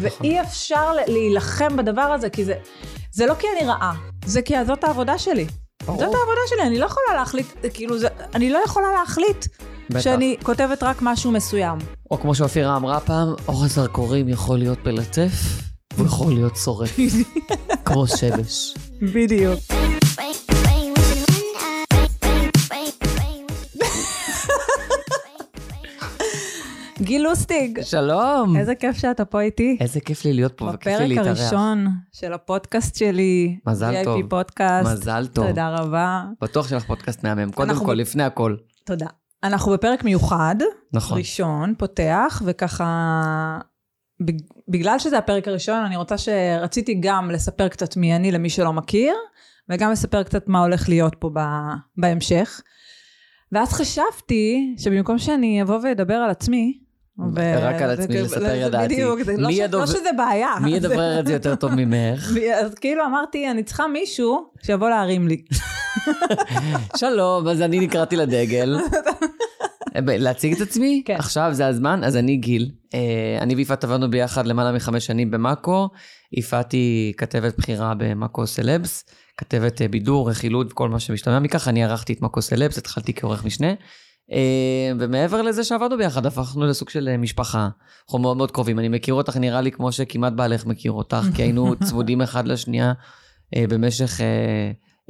ואי אפשר להילחם בדבר הזה, כי זה, זה לא כי אני רעה, זה כי זאת העבודה שלי. ברור. זאת העבודה שלי, אני לא יכולה להחליט, כאילו, זה, אני לא יכולה להחליט בטח. שאני כותבת רק משהו מסוים. או כמו שאופירה אמרה פעם, אור הזרקורים יכול להיות מלטף, והוא יכול להיות שורף. כמו שמש. בדיוק. גיל לוסטיג, שלום. איזה כיף שאתה פה איתי. איזה כיף לי להיות פה, וכיף לי בפרק להתארח. הראשון של הפודקאסט שלי. מזל VIP טוב. פודקאסט. מזל טוב. תודה רבה. בטוח שלך פודקאסט מהמם. קודם כל, לפני הכל. תודה. אנחנו בפרק מיוחד, נכון. ראשון, פותח, וככה, בג- בגלל שזה הפרק הראשון, אני רוצה שרציתי גם לספר קצת מי אני למי שלא מכיר, וגם לספר קצת מה הולך להיות פה בהמשך. ואז חשבתי שבמקום שאני אבוא ואדבר על עצמי, ו- רק על עצמי לספר ידעתי. בדיוק, זה לא הדובר- לא שזה בעיה. מי זה- ידבר את זה יותר טוב ממך? אז כאילו אמרתי, אני צריכה מישהו שיבוא להרים לי. שלום, אז אני נקראתי לדגל. ב- להציג את עצמי? כן. עכשיו זה הזמן? אז אני גיל. אה, אני ויפעת עבדנו ביחד למעלה מחמש שנים במאקו. יפעת היא כתבת בכירה במאקו סלבס, כתבת אה, בידור, רכילות וכל מה שמשתמע מכך. אני ערכתי את מאקו סלבס, התחלתי כעורך משנה. אה, ומעבר לזה שעבדנו ביחד, הפכנו לסוג של אה, משפחה. אנחנו מאוד מאוד קרובים. אני מכיר אותך נראה לי כמו שכמעט בעלך מכיר אותך, כי היינו צמודים אחד לשנייה אה, במשך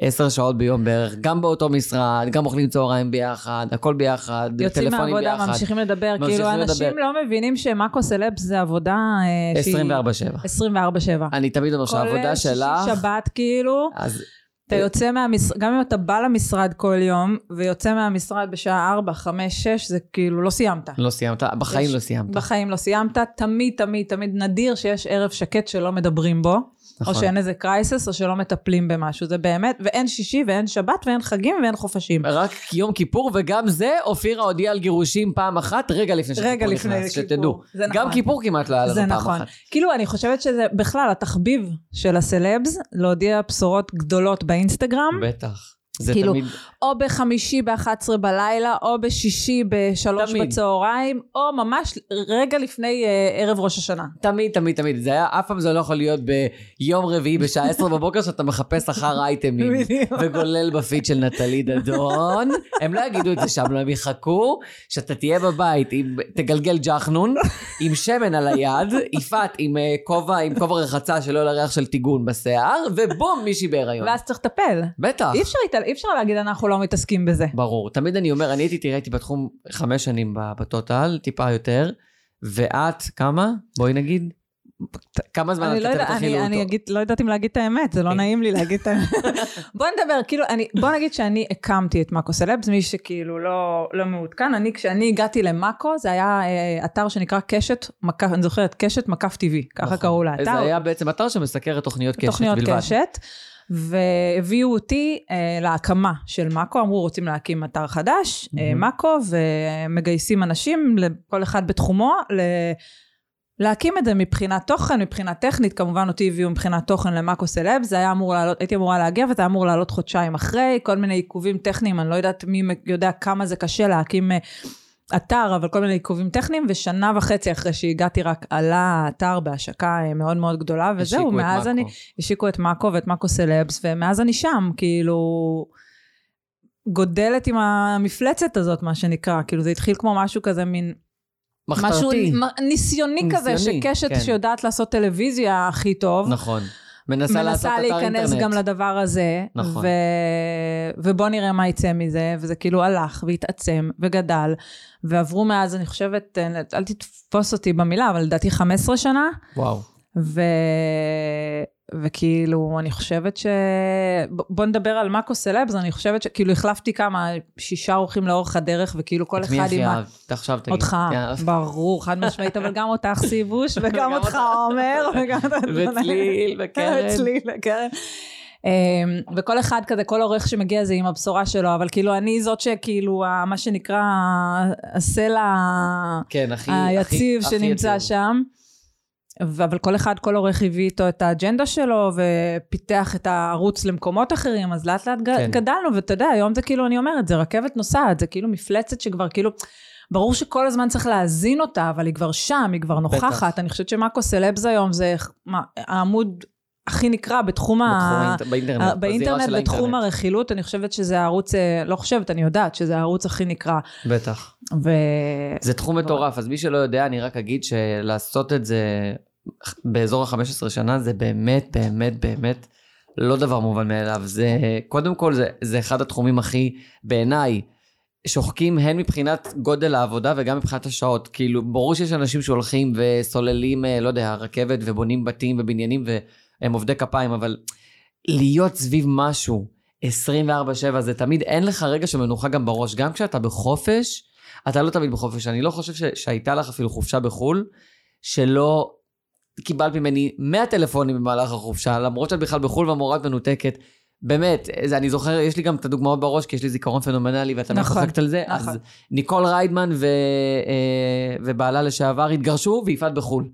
עשר שעות ביום בערך, גם באותו משרד, גם אוכלים צהריים ביחד, הכל ביחד, יוצאים טלפונים מהעבודה, ביחד. ממשיכים לדבר, ממשיכים כאילו אנשים לדבר. לא מבינים שמאקו סלבס זה עבודה אה, שהיא... 24/7. 24/7. אני תמיד אומר שהעבודה שלך... כולל שישי שבת כאילו, אז אתה יוצא מהמשרד, גם אם אתה בא למשרד כל יום, ויוצא מהמשרד בשעה 4, 5, 6, זה כאילו לא סיימת. לא סיימת, בחיים יש- לא סיימת. בחיים לא סיימת, תמיד, תמיד, תמיד נדיר שיש ערב שקט שלא מדברים בו, נכון. או שאין איזה קרייסס, או שלא מטפלים במשהו, זה באמת, ואין שישי, ואין שבת, ואין חגים, ואין חופשים. רק יום כיפור, וגם זה, אופירה הודיעה על גירושים פעם אחת, רגע לפני שכיפור רגע לפני נכנס, כיפור. שתדעו. זה גם נכון. כיפור כמעט לא היה לנו פעם נכון. אחת. כאילו, אני חושבת שזה בכלל התחביב של הסלבס, להודיע בשורות גדולות באינסטגרם, בטח. זה כאילו, תמיד... או בחמישי ב-11 בלילה, או בשישי ב-3 תמיד. בצהריים, או ממש רגע לפני אה, ערב ראש השנה. תמיד, תמיד, תמיד. זה היה, אף פעם זה לא יכול להיות ביום רביעי בשעה 10 בבוקר שאתה מחפש אחר אייטמים. וגולל בפיד של נטלי דדון. הם לא יגידו את זה שם, לא, הם יחכו שאתה תהיה בבית, עם, תגלגל ג'חנון, עם שמן על היד, יפעת עם אה, כובע, עם כובע רחצה שלא יהיה לה ריח של טיגון בשיער, ובום, מישהי בהיריון. ואז צריך לטפל. בטח. אי אפשר, אי אפשר להגיד אנחנו לא מתעסקים בזה. ברור. תמיד אני אומר, אני הייתי, תראה, הייתי בתחום חמש שנים בטוטל, טיפה יותר, ואת, כמה? בואי נגיד. כמה זמן את לא, יודע, אני, רכילות? אני אגיד, לא יודעת אם להגיד את האמת, זה לא כן. נעים לי להגיד את האמת. בוא נדבר, כאילו, אני, בוא נגיד שאני הקמתי את מאקו סלבס, מי שכאילו לא, לא מעודכן, אני, כשאני הגעתי למאקו, זה היה אה, אתר שנקרא קשת, מקף, אני זוכרת, קשת מקף טבעי, ככה נכון. קראו לאתר. זה היה בעצם אתר שמסקר את תוכניות קשת תוכניות בלבד. קשת, והביאו אותי אה, להקמה של מאקו, אמרו רוצים להקים אתר חדש, אה, מהמם. מאקו, ומגייסים אנשים, כל אחד בתחומו, ל... להקים את זה מבחינת תוכן, מבחינה טכנית, כמובן אותי הביאו מבחינת תוכן למאקו סלב, זה היה אמור לעלות, הייתי אמורה להגיע וזה היה אמור לעלות חודשיים אחרי, כל מיני עיכובים טכניים, אני לא יודעת מי יודע כמה זה קשה להקים אה, אתר, אבל כל מיני עיכובים טכניים, ושנה וחצי אחרי שהגעתי רק עלה האתר בהשקה אה, מאוד מאוד גדולה, וזהו, מאז מאקו. אני, השיקו את מאקו ואת מאקו סלבס, ומאז אני שם, כאילו, גודלת עם המפלצת הזאת, מה שנקרא, כאילו זה התחיל כמו משהו כזה, מין, משהו מחתרתי. מ- ניסיוני כזה, ניסיוני, שקשת כן. שיודעת לעשות טלוויזיה הכי טוב, נכון. מנסה מנסה להיכנס. גם לדבר הזה, נכון. ו... ובוא נראה מה יצא מזה, וזה כאילו הלך והתעצם וגדל, ועברו מאז, אני חושבת, אל תתפוס אותי במילה, אבל לדעתי 15 שנה, וואו. ו... וכאילו, אני חושבת ש... בוא נדבר על מאקו סלבס, אני חושבת שכאילו החלפתי כמה, שישה אורחים לאורך הדרך, וכאילו כל את מי אחד הכי עם. אהבת? עכשיו תגיד. אותך, כן. ברור, חד משמעית, אבל גם אותך סיבוש, וגם אותך. עומר, וגם... וצליל וקרן. וצליל וקרן. אמ, וכל אחד כזה, כל עורך שמגיע זה עם הבשורה שלו, אבל כאילו אני זאת שכאילו, מה שנקרא, הסלע כן, הכי... היציב הכי- הכי שנמצא יציב. שם. אבל כל אחד, כל עורך הביא איתו את האג'נדה שלו, ופיתח את הערוץ למקומות אחרים, אז לאט לאט כן. גדלנו, ואתה יודע, היום זה כאילו, אני אומרת, זה רכבת נוסעת, זה כאילו מפלצת שכבר כאילו... ברור שכל הזמן צריך להזין אותה, אבל היא כבר שם, היא כבר נוכחת. בטח. אני חושבת שמאקו סלבס היום זה מה, העמוד הכי נקרא בתחום, בתחום ה... באינטרנט, ה- באינטרנט, בתחום האינטרנט. הרכילות, אני חושבת שזה הערוץ, אה, לא חושבת, אני יודעת שזה הערוץ הכי נקרא. בטח. ו... זה תחום מטורף, אז מי שלא יודע, אני רק אגיד שלעשות את זה באזור ה-15 שנה, זה באמת, באמת, באמת לא דבר מובן מאליו. זה, קודם כל, זה, זה אחד התחומים הכי, בעיניי, שוחקים הן מבחינת גודל העבודה וגם מבחינת השעות. כאילו, ברור שיש אנשים שהולכים וסוללים, אה, לא יודע, רכבת ובונים בתים ובניינים והם עובדי כפיים, אבל להיות סביב משהו 24/7 זה תמיד, אין לך רגע של מנוחה גם בראש. גם כשאתה בחופש, אתה לא תמיד בחופש. אני לא חושב ש, שהייתה לך אפילו חופשה בחו"ל, שלא קיבלת ממני 100 טלפונים במהלך החופשה, למרות שאת בכלל בחו"ל והמורה את מנותקת. באמת, זה, אני זוכר, יש לי גם את הדוגמאות בראש, כי יש לי זיכרון פנומנלי ואתה נכון, נכון, על זה. נכון. אז ניקול ריידמן ו, אה, ובעלה לשעבר התגרשו ויפעת בחו"ל.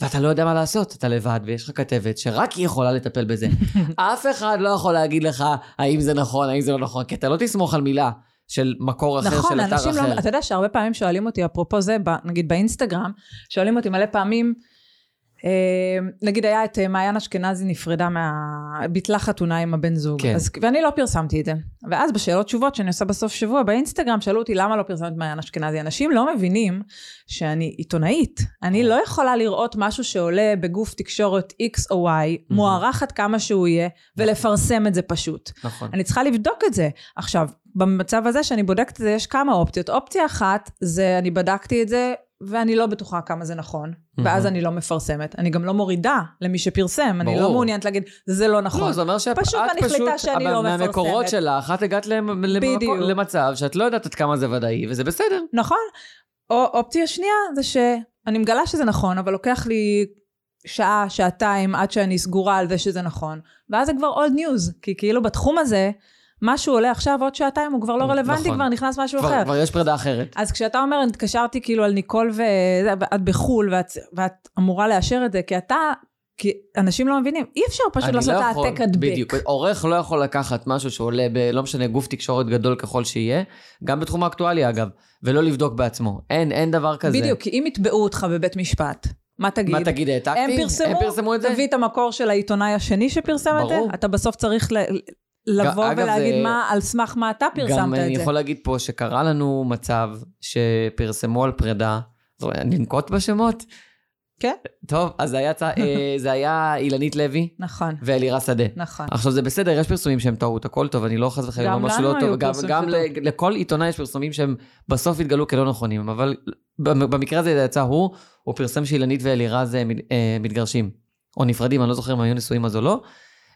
ואתה לא יודע מה לעשות, אתה לבד, ויש לך כתבת שרק היא יכולה לטפל בזה. אף אחד לא יכול להגיד לך האם זה נכון, האם זה לא נכון, כי אתה לא תסמוך על מילה של מקור אחר, נכון, של אתר אנשים אחר. לא, אתה יודע שהרבה פעמים שואלים אותי, אפרופו זה, ב, נגיד באינסטגרם, שואלים אותי מלא פעמים, נגיד היה את אה, מעיין אשכנזי נפרדה מה... ביטלה חתונה עם הבן זוג. כן. אז, ואני לא פרסמתי את זה. ואז בשאלות תשובות שאני עושה בסוף שבוע באינסטגרם, שאלו אותי למה לא פרסמת מעיין אשכנזי. אנשים לא מבינים שאני עיתונאית. אני לא יכולה לראות משהו שעולה בגוף תקשורת X או Y, מוערך עד כמה שהוא יהיה, ולפרסם את זה פשוט. נכון. אני צריכה לבדוק את זה. עכשיו, במצב הזה שאני בודקת את זה, יש כמה אופציות. אופציה אחת, זה אני בדקתי את זה, ואני לא בטוחה כמה זה נכון, ואז אני לא מפרסמת. אני גם לא מורידה למי שפרסם, אני לא. מעוניינת להגיד, זה לא נכון. לא, זה אומר שאת פשוט אני פשוט, החליטה שאני לא מהמקורות מפרסמת. שלך, את הגעת. למצב שאת לא יודעת עד כמה זה ודאי, וזה בסדר. נכון. או אופציה שנייה, זה שאני מגלה שזה נכון, אבל לוקח לי שעה, שעתיים, עד שאני סגורה על זה שזה נכון, ואז זה כבר old news, כי כאילו בתחום הזה, משהו עולה עכשיו עוד שעתיים, הוא כבר לא רלוונטי, נכון. כבר נכנס משהו כבר, אחר. כבר יש פרידה אחרת. אז כשאתה אומר, התקשרתי כאילו על ניקול ואת בחו"ל, ואת, ואת אמורה לאשר את זה, כי אתה, כי אנשים לא מבינים, אי אפשר פשוט לעשות לא העתק הדבק. בדיוק. עורך לא יכול לקחת משהו שעולה ב... לא משנה, גוף תקשורת גדול ככל שיהיה, גם בתחום האקטואליה אגב, ולא לבדוק בעצמו. אין, אין דבר כזה. בדיוק, כי אם יתבעו אותך בבית משפט, מה תגיד? מה תגיד, העתקתי? הם פרסמו, הם פרסמו את זה? תביא את המקור של העיתונאי השני שפרסם את זה, ברור. אתה בסוף צריך ל... לבוא אגב, ולהגיד זה- מה, על סמך מה אתה פרסמת גם אני את זה. יכול להגיד פה שקרה לנו מצב שפרסמו על פרידה, ננקוט בשמות? כן. טוב, אז זה היה, אה, זה היה אילנית לוי נכון, ואלירה שדה. נכון. עכשיו זה בסדר, יש פרסומים שהם טעות, הכל טוב, אני לא חס וחלילה גם אומר משהו לנו לא טוב, גם, פרסומים גם לכל עיתונאי יש פרסומים שהם בסוף התגלו כלא נכונים, אבל במ- במקרה הזה זה יצא הוא, הוא פרסם שאילנית ואלירז אה, מת- אה, מתגרשים, או נפרדים, אני לא זוכר אם היו נשואים אז או לא,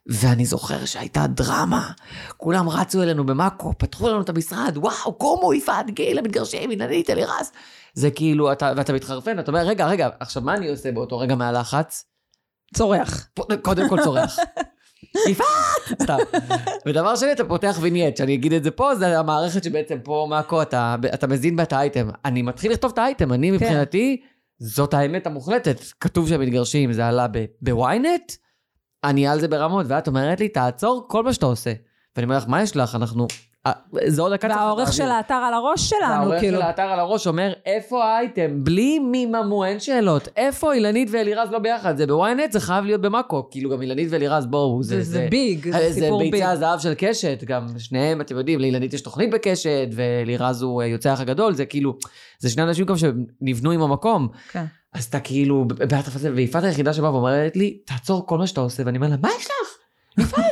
ואני זוכר שהייתה דרמה, כולם רצו אלינו במאקו, פתחו לנו את המשרד, וואו, קומו, יפעת, גיל, המתגרשים, אילנית, אלירז. זה כאילו, אתה, ואתה מתחרפן, אתה אומר, רגע, רגע, עכשיו מה אני עושה באותו רגע מהלחץ? צורח. קודם כל צורח. יפעת! סתם. ודבר שני, אתה פותח וינייט, שאני אגיד את זה פה, זה המערכת שבעצם פה מאקו, אתה, אתה מזין בה את האייטם. אני מתחיל לכתוב את האייטם, אני מבחינתי, זאת האמת המוחלטת. כתוב שהם מתגרשים, זה עלה ב- בוויינט, אני על זה ברמות, ואת אומרת לי, תעצור כל מה שאתה עושה. ואני אומר לך, מה יש לך? אנחנו... אה, זה עוד דקה צריך והעורך. של האתר על הראש שלנו, והעורך כאילו. של האתר על הראש אומר, איפה האייטם? בלי מיממו, אין שאלות. איפה אילנית ואלירז לא ביחד? זה בוויינט, זה חייב להיות במאקו. כאילו גם אילנית ואלירז, בואו, זה זה ביג, זה אה, זה סיפור ביג. ביצי הזהב של קשת, גם שניהם, אתם יודעים, לאילנית יש תוכנית בקשת, ואלירז הוא אה, יוצא האח הגדול, זה כאילו, זה שני אנשים גם שנבנו עם המקום. כן. אז אתה כאילו, בעטף הזה, ויפעת היחידה שבאה ואומרת לי, תעצור כל מה שאתה עושה, ואני אומר לה, מה יש לך? יפעת,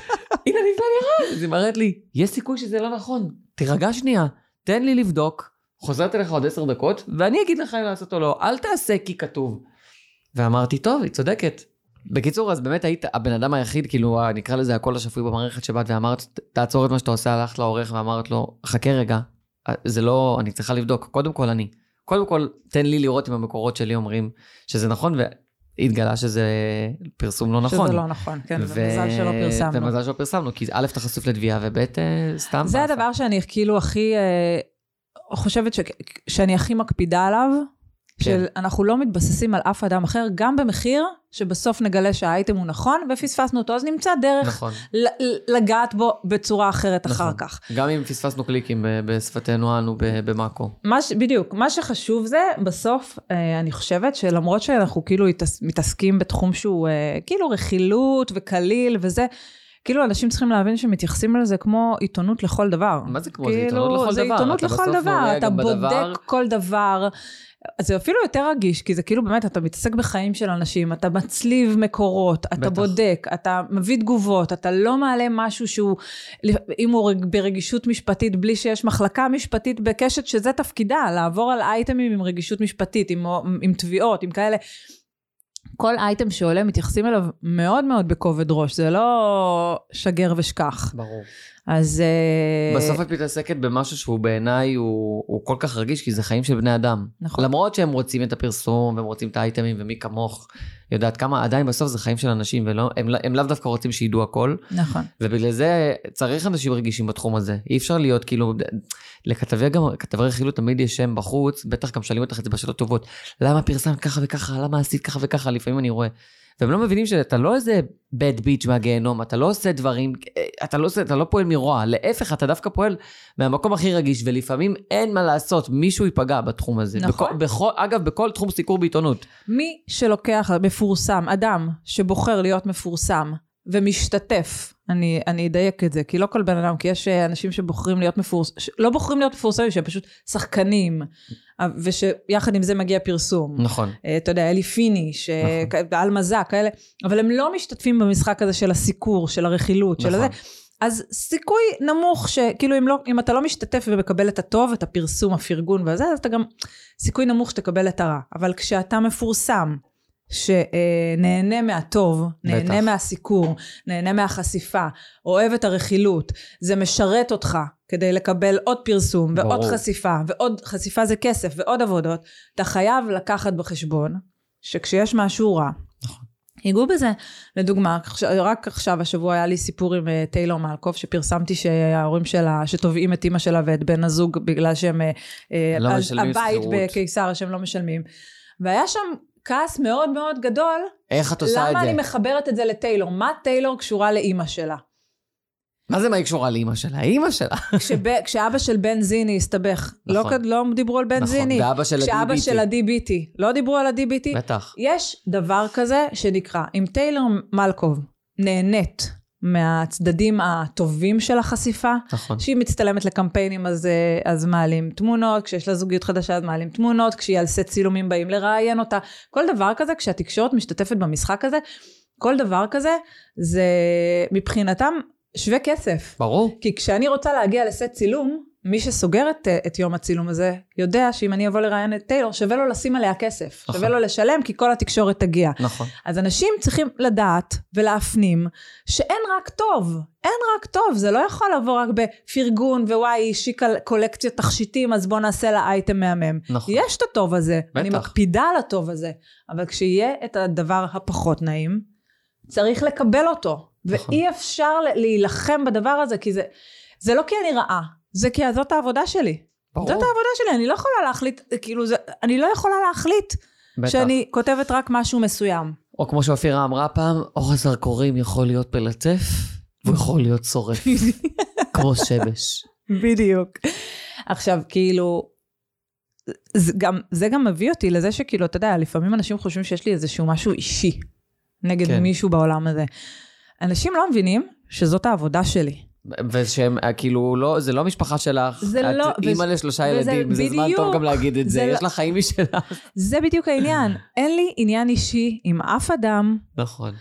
אילנית ואלירז. אז היא אומרת לי, יש סיכוי שזה לא נכון, תירגע שנייה, תן לי לבדוק, חוזרת אליך עוד עשר דקות, ואני אגיד לך אם לעשות או לא, אל תעשה כי כתוב. ואמרתי, טוב, היא צודקת. בקיצור, אז באמת היית הבן אדם היחיד, כאילו, ה- נקרא לזה הקול השפוי במערכת שבאת ואמרת, "ת- תעצור את מה שאתה עושה, הלכת לעורך ואמרת לו, חכה רגע, אה, זה לא, אני צריכה לבדוק, קודם כל אני. קודם כל, תן לי לראות אם המקורות שלי אומרים שזה נכון, והתגלה שזה פרסום לא נכון. שזה לא נכון, כן, ו- ומזל שלא פרסמנו. ומזל שלא פרסמנו, כי א', אתה חשוף לתביעה, וב', אה, סתם. זה באסה. הדבר שאני כאילו הכי, אה, חושבת ש... שאני הכי מקפידה עליו, כן. של אנחנו לא מתבססים על אף אדם אחר, גם במחיר שבסוף נגלה שהאייטם הוא נכון ופספסנו אותו, אז נמצא דרך נכון. לגעת בו בצורה אחרת אחר נכון. כך. גם אם פספסנו קליקים בשפתנו אנו במאקו. מה ש... בדיוק, מה שחשוב זה, בסוף, אה, אני חושבת שלמרות שאנחנו כאילו. מתעסקים בתחום שהוא אה, כאילו רכילות וקליל וזה, כאילו אנשים צריכים להבין שמתייחסים לזה כמו עיתונות לכל דבר. מה זה כמו? זה עיתונות לכל זה דבר. עיתונות אתה לכל דבר, אתה בודק בדבר. כל דבר. אז זה אפילו יותר רגיש, כי זה כאילו באמת, אתה מתעסק בחיים של אנשים, אתה מצליב מקורות, אתה בטח. בודק, אתה מביא תגובות, אתה לא מעלה משהו שהוא, אם הוא רג- ברגישות משפטית, בלי שיש מחלקה משפטית בקשת, שזה תפקידה, לעבור על אייטמים עם רגישות משפטית, עם, עם תביעות, עם כאלה. כל אייטם שעולה, מתייחסים אליו מאוד מאוד בכובד ראש, זה לא שגר ושכח. ברור. אז... אה, בסוף את מתעסקת במשהו שהוא בעיניי הוא, הוא כל כך רגיש, כי זה חיים של בני אדם. נכון. למרות שהם רוצים את הפרסום, והם רוצים את האייטמים, ומי כמוך יודעת כמה, עדיין בסוף זה חיים של אנשים, והם הם, הם לאו דווקא רוצים שידעו הכל, נכון. ובגלל זה צריך אנשים רגישים בתחום הזה. אי אפשר להיות כאילו, לכתבי גם, כתבי רכילות תמיד יש שם בחוץ, בטח גם שואלים אותך את זה בשאלות טובות. למה פרסמת ככה וככה, למה עשית ככה וככה, לפעמים אני רואה. והם לא מבינים שאתה לא איזה bad bitch מהגיהנום, אתה לא עושה דברים, אתה לא, עושה, אתה לא פועל מרוע, להפך, אתה דווקא פועל מהמקום הכי רגיש, ולפעמים אין מה לעשות, מישהו ייפגע בתחום הזה. נכון. בכל, בכל, אגב, בכל תחום סיקור בעיתונות. מי שלוקח, מפורסם, אדם שבוחר להיות מפורסם ומשתתף, אני, אני אדייק את זה, כי לא כל בן אדם, כי יש אה, אנשים שבוחרים להיות מפורסמים, לא בוחרים להיות מפורסמים, שהם פשוט שחקנים, אה, ושיחד עם זה מגיע פרסום. נכון. אה, אתה יודע, אלי פיני, על מזק, כאלה, אבל הם לא משתתפים במשחק הזה של הסיקור, של הרכילות, של נכון. הזה. אז סיכוי נמוך שכאילו אם, לא, אם אתה לא משתתף ומקבל את הטוב, את הפרסום, הפרגון וזה, אז אתה גם, סיכוי נמוך שתקבל את הרע. אבל כשאתה מפורסם, שנהנה מהטוב, נהנה בטח. מהסיקור, נהנה מהחשיפה, אוהב את הרכילות, זה משרת אותך כדי לקבל עוד פרסום ועוד ברור. חשיפה, ועוד חשיפה זה כסף ועוד עבודות, אתה חייב לקחת בחשבון שכשיש משהו רע, נכון. ייגעו בזה. לדוגמה, רק עכשיו, השבוע היה לי סיפור עם אה, טיילור מלקוב, שפרסמתי שההורים שלה, שתובעים את אימא שלה ואת בן הזוג בגלל שהם, אה, אה, לא על משלמים הבית שכירות. בקיסריה שהם לא משלמים. והיה שם כעס מאוד מאוד גדול, איך את עושה את למה זה? אני מחברת את זה לטיילור? מה טיילור קשורה לאימא שלה? מה זה מה היא קשורה לאימא שלה? אימא שלה. כשב- כשאבא של בן זיני הסתבך, לא, נכון. כד- לא דיברו על בן נכון, זיני. ואבא של כשאבא ה-DBT. של ה-DBT, לא דיברו על ה-DBT? בטח. יש דבר כזה שנקרא, אם טיילור מלקוב נהנית מהצדדים הטובים של החשיפה, נכון. שהיא מצטלמת לקמפיינים אז, אה, אז מעלים תמונות, כשיש לה זוגיות חדשה אז מעלים תמונות, כשהיא על סט צילומים באים לראיין אותה, כל דבר כזה, כשהתקשורת משתתפת במשחק הזה, כל דבר כזה, זה מבחינתם שווה כסף. ברור. כי כשאני רוצה להגיע לסט צילום, מי שסוגר את, את יום הצילום הזה, יודע שאם אני אבוא לראיין את טיילור, שווה לו לשים עליה כסף. נכון. שווה לו לשלם, כי כל התקשורת תגיע. נכון. אז אנשים צריכים לדעת ולהפנים שאין רק טוב, אין רק טוב, זה לא יכול לבוא רק בפרגון ווואי, השיקה קולקציות תכשיטים, אז בוא נעשה לה אייטם מהמם. נכון. יש את הטוב הזה, אני בטח. מקפידה על הטוב הזה, אבל כשיהיה את הדבר הפחות נעים, צריך לקבל אותו. נכון. ואי אפשר להילחם בדבר הזה, כי זה, זה לא כי אני רעה, זה כי זאת העבודה שלי. ברור. זאת העבודה שלי, אני לא יכולה להחליט, כאילו, זה, אני לא יכולה להחליט בטח. שאני כותבת רק משהו מסוים. או כמו שאופירה אמרה פעם, אור הזרקורים יכול להיות מלטף, והוא יכול להיות שורף. כמו שמש. בדיוק. עכשיו, כאילו, זה גם, זה גם מביא אותי לזה שכאילו, אתה יודע, לפעמים אנשים חושבים שיש לי איזשהו משהו אישי נגד כן. מישהו בעולם הזה. אנשים לא מבינים שזאת העבודה שלי. ושהם, אה, כאילו, לא, זה לא המשפחה שלך. זה את לא- אימא לשלושה וזה ילדים, זה זמן בדיוק. טוב גם להגיד את זה. זה יש לא- לך חיים משלך. זה בדיוק העניין. אין לי עניין אישי עם אף אדם, נכון.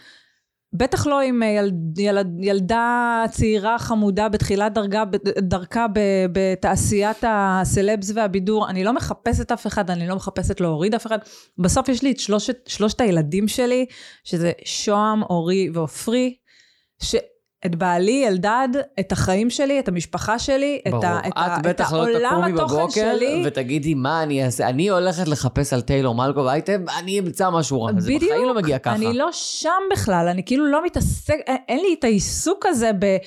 בטח לא עם אה, ילד, ילד, ילדה צעירה חמודה בתחילת דרגה, דרכה ב- בתעשיית הסלבס והבידור. אני לא מחפשת אף אחד, אני לא מחפשת להוריד אף אחד. בסוף יש לי את שלושת, שלושת הילדים שלי, שזה שוהם, אורי ועופרי, שאת בעלי, אלדד, את החיים שלי, את המשפחה שלי, את, ברור. ה, את, ה, את את בטח לא העולם תקומי התוכן בבוקר שלי. ותגידי מה אני אעשה. אני הולכת לחפש על טיילור מלקוב אייטם, אני אמצא משהו רע. זה בדיוק. בחיים לא מגיע ככה. אני לא שם בכלל, אני כאילו לא מתעסק, אין לי את העיסוק הזה ב...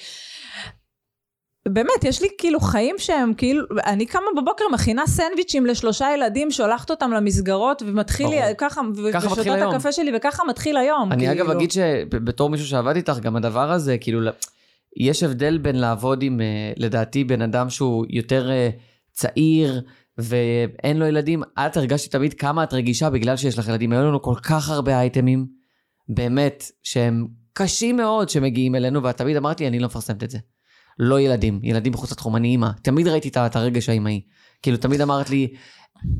באמת, יש לי כאילו חיים שהם כאילו, אני קמה בבוקר, מכינה סנדוויצ'ים לשלושה ילדים, שולחת אותם למסגרות, ומתחיל לי. ככה, ככה ושותה מתחיל את היום. הקפה שלי, וככה מתחיל היום. אני כאילו. אגב אגיד שבתור מישהו שעבד איתך, גם הדבר הזה, כאילו, יש הבדל בין לעבוד עם, אה, לדעתי, בן אדם שהוא יותר אה, צעיר, ואין לו ילדים, את הרגשתי תמיד כמה את רגישה בגלל שיש לך ילדים. היו לנו כל כך הרבה אייטמים, באמת, שהם קשים מאוד שמגיעים אלינו, ואת תמיד אמרת לי, אני לא מפרסמת את זה. לא ילדים, ילדים מחוץ לתחום, אני אימא. תמיד ראיתי את הרגש האימהי. כאילו, תמיד אמרת לי,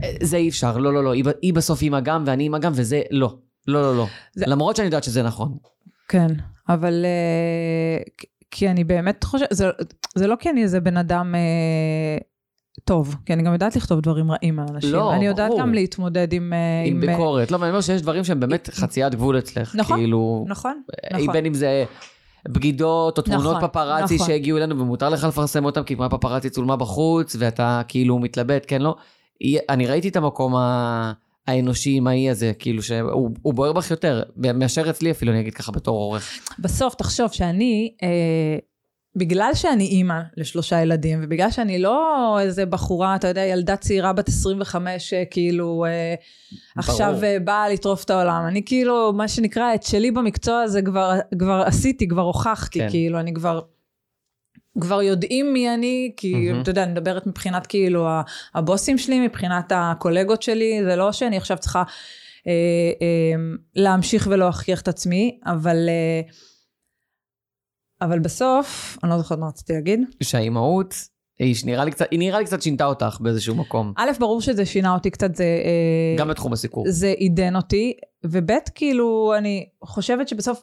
"אה, זה אי אפשר, לא, לא, לא, היא, בסוף אימא גם, ואני אימא גם, וזה לא. לא, לא, לא. זה- למרות שאני יודעת שזה נכון. כן, אבל אה, כי- אני באמת חושבת, זה, זה לא כי אני איזה בן אדם אה, טוב, כי אני גם יודעת לכתוב דברים רעים על אנשים. לא, אני יודעת ברור. גם להתמודד עם... אה, עם אה, ביקורת. לא, ואני אומר שיש דברים שהם באמת חציית גבול אצלך. נכון, כאילו, נכון, נכון. בין אם זה בגידות או תמונות נכון, פפראצי נכון. שהגיעו אלינו ומותר לך לפרסם אותם כי תמונה פפראצי צולמה בחוץ ואתה כאילו מתלבט, כן, לא? אני ראיתי את המקום ה- האנושי עם האי הזה, כאילו שהוא הוא בוער בך יותר, מאשר אצלי אפילו, אני אגיד ככה בתור עורך. בסוף, תחשוב שאני, אה, בגלל שאני אימא לשלושה ילדים, ובגלל שאני לא איזה בחורה, אתה יודע, ילדה צעירה בת 25, אה, כאילו, אה, עכשיו אה, באה לטרוף את העולם. אני כאילו, מה שנקרא, את שלי במקצוע הזה כבר, כבר עשיתי, כבר הוכחתי, כן. כאילו, אני כבר... כבר יודעים מי אני, כי מהמם. אתה יודע, אני מדברת מבחינת כאילו הבוסים שלי, מבחינת הקולגות שלי, זה לא שאני עכשיו צריכה אה, אה, להמשיך ולהוכיח את עצמי, אבל, אה, אבל בסוף, אני לא זוכרת מה רציתי להגיד. שהאימהות, היא נראה לי קצת, היא נראה לי קצת שינתה אותך באיזשהו מקום. א', ברור שזה שינה אותי קצת, זה... אה, גם בתחום הסיקור. זה עידן אותי, וב' כאילו אני חושבת שבסוף,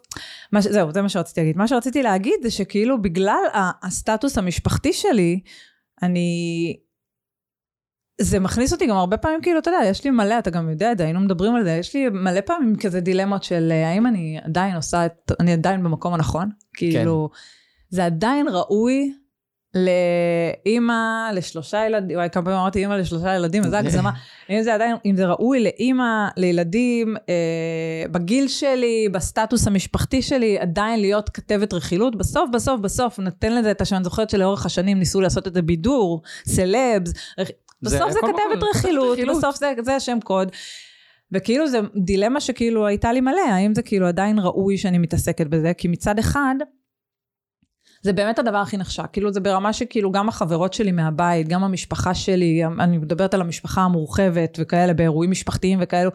מה, ש- זהו, זה מה שרציתי להגיד. מה שרציתי להגיד זה שכאילו בגלל הסטטוס המשפחתי שלי, אני... זה מכניס אותי גם הרבה פעמים, כאילו, אתה יודע, יש לי מלא, אתה גם יודע את זה, היינו מדברים על זה, יש לי מלא פעמים כזה דילמות של אה, האם אני עדיין עושה את, אני עדיין במקום הנכון? כאילו, זה עדיין ראוי לאימא לשלושה ילדים, וואי, כמה פעמים אמרתי אימא לשלושה ילדים, אז זה הגזמה. אם זה עדיין, אם זה ראוי לאימא, לילדים, אה, בגיל שלי, בסטטוס המשפחתי שלי, עדיין להיות כתבת רכילות, בסוף, בסוף, בסוף, נותן לזה את השם, זוכרת שלאורך השנים ניסו לעשות את זה בידור, סלבס, זה בסוף זה הכל כתבת רכילות. בסוף זה, זה השם קוד. וכאילו זה דילמה שכאילו הייתה לי מלא, האם זה כאילו עדיין ראוי שאני מתעסקת בזה, כי מצד אחד, זה באמת הדבר הכי נחשק, כאילו זה ברמה שכאילו גם החברות שלי מהבית, גם המשפחה שלי, אני מדברת על המשפחה המורחבת וכאלה, באירועים משפחתיים וכאלו.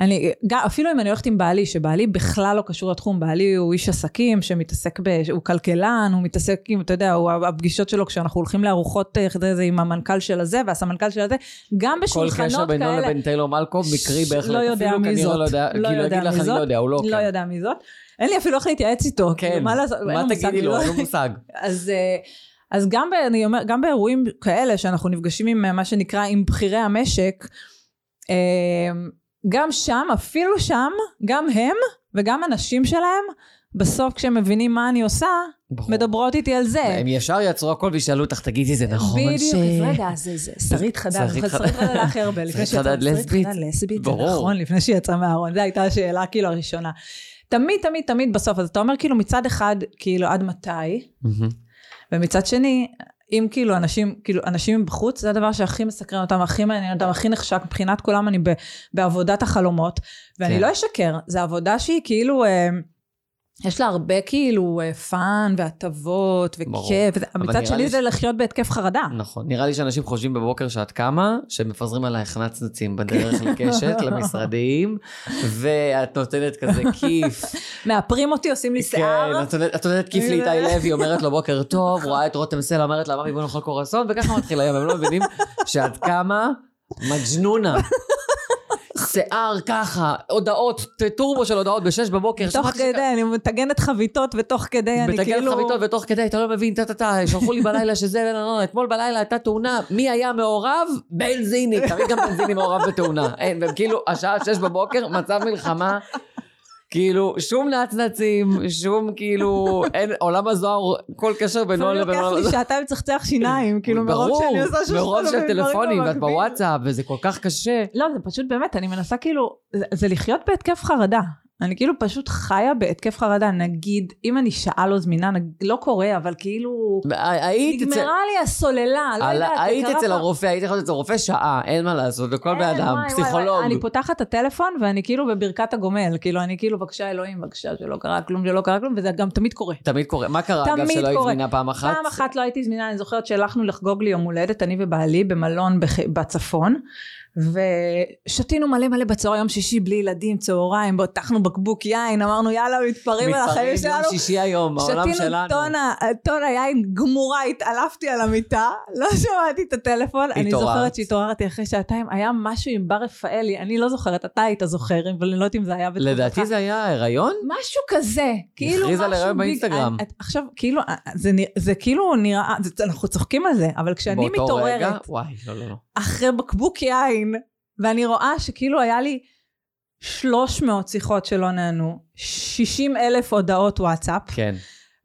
אני, גם, אפילו אם אני הולכת עם בעלי, שבעלי בכלל לא קשור לתחום, בעלי הוא איש עסקים שמתעסק, ב, הוא כלכלן, הוא מתעסק עם, אתה יודע, הוא, הפגישות שלו כשאנחנו הולכים לארוחות אחרי זה עם המנכ"ל של הזה והסמנכ"ל של הזה, גם כל בשולחנות קשר בינו כאלה. לבין טיילור מלקוב, מקרי בהחלט. לא יודע מי זאת. לא יודע, לא כאילו יודע להגיד לך, מי אני לא. יודע, הוא לא לא כאן. יודע מי זאת. אין לי אפילו איך להתייעץ איתו. כן, מה לעשות? מה תגידי לו. אין לו מושג. אז, אה, אז גם, ב, אני אומר, גם באירועים כאלה שאנחנו נפגשים עם אה, מה שנקרא עם בכירי המשק, אה, גם שם, אפילו שם, גם הם וגם הנשים שלהם, בסוף כשהם מבינים מה אני עושה, ברור. מדברות איתי על זה. הם ישר יעצרו הכל וישאלו אותך, תגידי, זה נכון בדיוק, ש... אז רגע, זה, זה, שרית חדד, שרית חדד. הכי הרבה, לפני שרית שיצאה? שרית חדד לסבית, זה. נכון, לפני שהיא יצאה מהארון, זו הייתה השאלה כאילו הראשונה. תמיד, תמיד, תמיד בסוף, אז אתה אומר כאילו מצד אחד, כאילו עד מתי. ומצד שני, אם כאילו אנשים, כאילו אנשים בחוץ, זה הדבר שהכי מסקרן אותם, הכי מעניין אותם, הכי נחשק, מבחינת כולם אני ב, בעבודת החלומות, ואני כן. לא אשקר, זו עבודה שהיא כאילו, אה, יש לה הרבה כאילו אה, fun והטבות. וכיף, וזה- אבל מצד נראה שני לי זה לחיות בהתקף חרדה. נכון. נראה לי שאנשים חושבים בבוקר שאת קמה, שמפזרים עלייך נצנצים בדרך לקשת, למשרדים, ואת נותנת כזה כיף. מאפרים אותי, עושים לי שיער. כן, את נותנת- את נותנת כיף לאיתי לוי, אומרת לו בוקר טוב, רואה את רותם סלע, אומרת לה, ממי בוא נאכל קורסון, וככה מתחיל היום, הם לא מבינים שאת קמה מג'נונה. שיער ככה, הודעות, טורבו של הודעות בשש בבוקר. תוך כדי, אני מטגנת חביתות, ותוך כדי אני כאילו... חביתות ותוך כדי אתה לא מבין טה טה טה שלחו לי בלילה שזה לא, לא, לא, אתמול בלילה הייתה תאונה מי היה מעורב? בנזיני תמיד גם בנזיני מעורב בתאונה אין והם כאילו השעה שש בבוקר מצב מלחמה כאילו שום נצנצים שום כאילו אין עולם הזוהר כל קשר בינו לבין לוקח עולם לי הזוהר. שעתיים לצחצח שיניים, כאילו מרוב שאני עושה שש מרוב של טלפונים ואת במקביל. בוואטסאפ וזה כל כך קשה לא, זה פשוט באמת, אני מנסה כאילו, זה, זה לחיות בהתקף חרדה. אני כאילו פשוט חיה בהתקף חרדה, נגיד, אם אני שעה לא זמינה, נג... לא קורה, אבל כאילו... היית אצל... נגמרה לי הסוללה, לא יודעת, זה היית קרה אצל הרופא, היית יכולה אצל רופא שעה, אין מה לעשות, לכל בן אדם, פסיכולוג. אני פותחת את הטלפון ואני כאילו בברכת הגומל, כאילו, אני כאילו, בבקשה אלוהים, בבקשה שלא קרה כלום, שלא קרה כלום, וזה גם תמיד קורה. תמיד קורה. מה קרה, אגב, שלא היית. זמינה פעם אחת? פעם אחת לא הייתי זמינה, אני זוכרת שהלכנו לחגוג לי יום הולדת, אני ובעלי, במלון בח... בצפון, ושתינו מלא מלא בצהר, יום שישי בלי ילדים, צהריים, פתחנו בקבוק יין, אמרנו יאללה, מתפרעים על החיים מתפרעים יום שלנו. שישי היום, העולם שתינו שלנו. טונה, טונה יין גמורה, התעלפתי על המיטה, לא שמעתי את הטלפון. אני. זוכרת שהתעוררתי אחרי שעתיים, היה משהו עם בר רפאלי, אני לא זוכרת, אתה היית זוכר, אבל אני לא יודעת אם זה היה בתקופתך. לדעתי זה היה הריון? משהו כזה, כאילו הכריז על משהו הריון באינסטגרם. את- עכשיו, כאילו, זה, נרא- זה כאילו נראה, אנחנו צוחקים על זה, אבל כשאני? מתעוררת לא, לא, לא. אחרי בקבוק יין, ואני רואה שכאילו היה לי 300 שיחות שלא נענו, 60 אלף הודעות וואטסאפ, כן.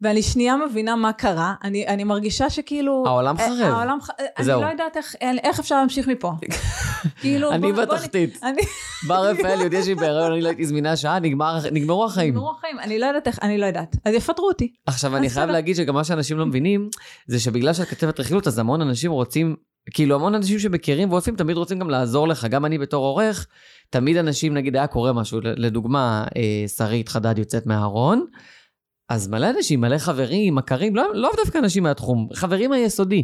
ואני שנייה מבינה מה קרה, אני, אני מרגישה שכאילו... העולם אה, חרב. העולם ח... אני זהו. לא יודעת איך, איך אפשר להמשיך מפה. כאילו, אני בוא- בוא בתחתית. נ- אני... בר רפאל יודע שהיא בהריון, אני לא הייתי זמינה שעה, נגמר- נגמרו החיים. נגמרו החיים, אני לא יודעת איך, אני לא יודעת. אז יפטרו אותי. עכשיו, אני חייב. להגיד שגם מה שאנשים לא מבינים, זה שבגלל שאת כתבת רכילות, אז המון אנשים רוצים, כאילו המון אנשים שמכירים ואוספים, תמיד רוצים גם לעזור לך. גם אני בתור עורך, תמיד אנשים, נגיד היה קורה משהו, לדוגמה, אה, שרית חדד יוצאת מהארון, אז מלא אנשים, מלא חברים, מכרים, לא, לא דווקא אנשים מהתחום, חברים מהיסודי.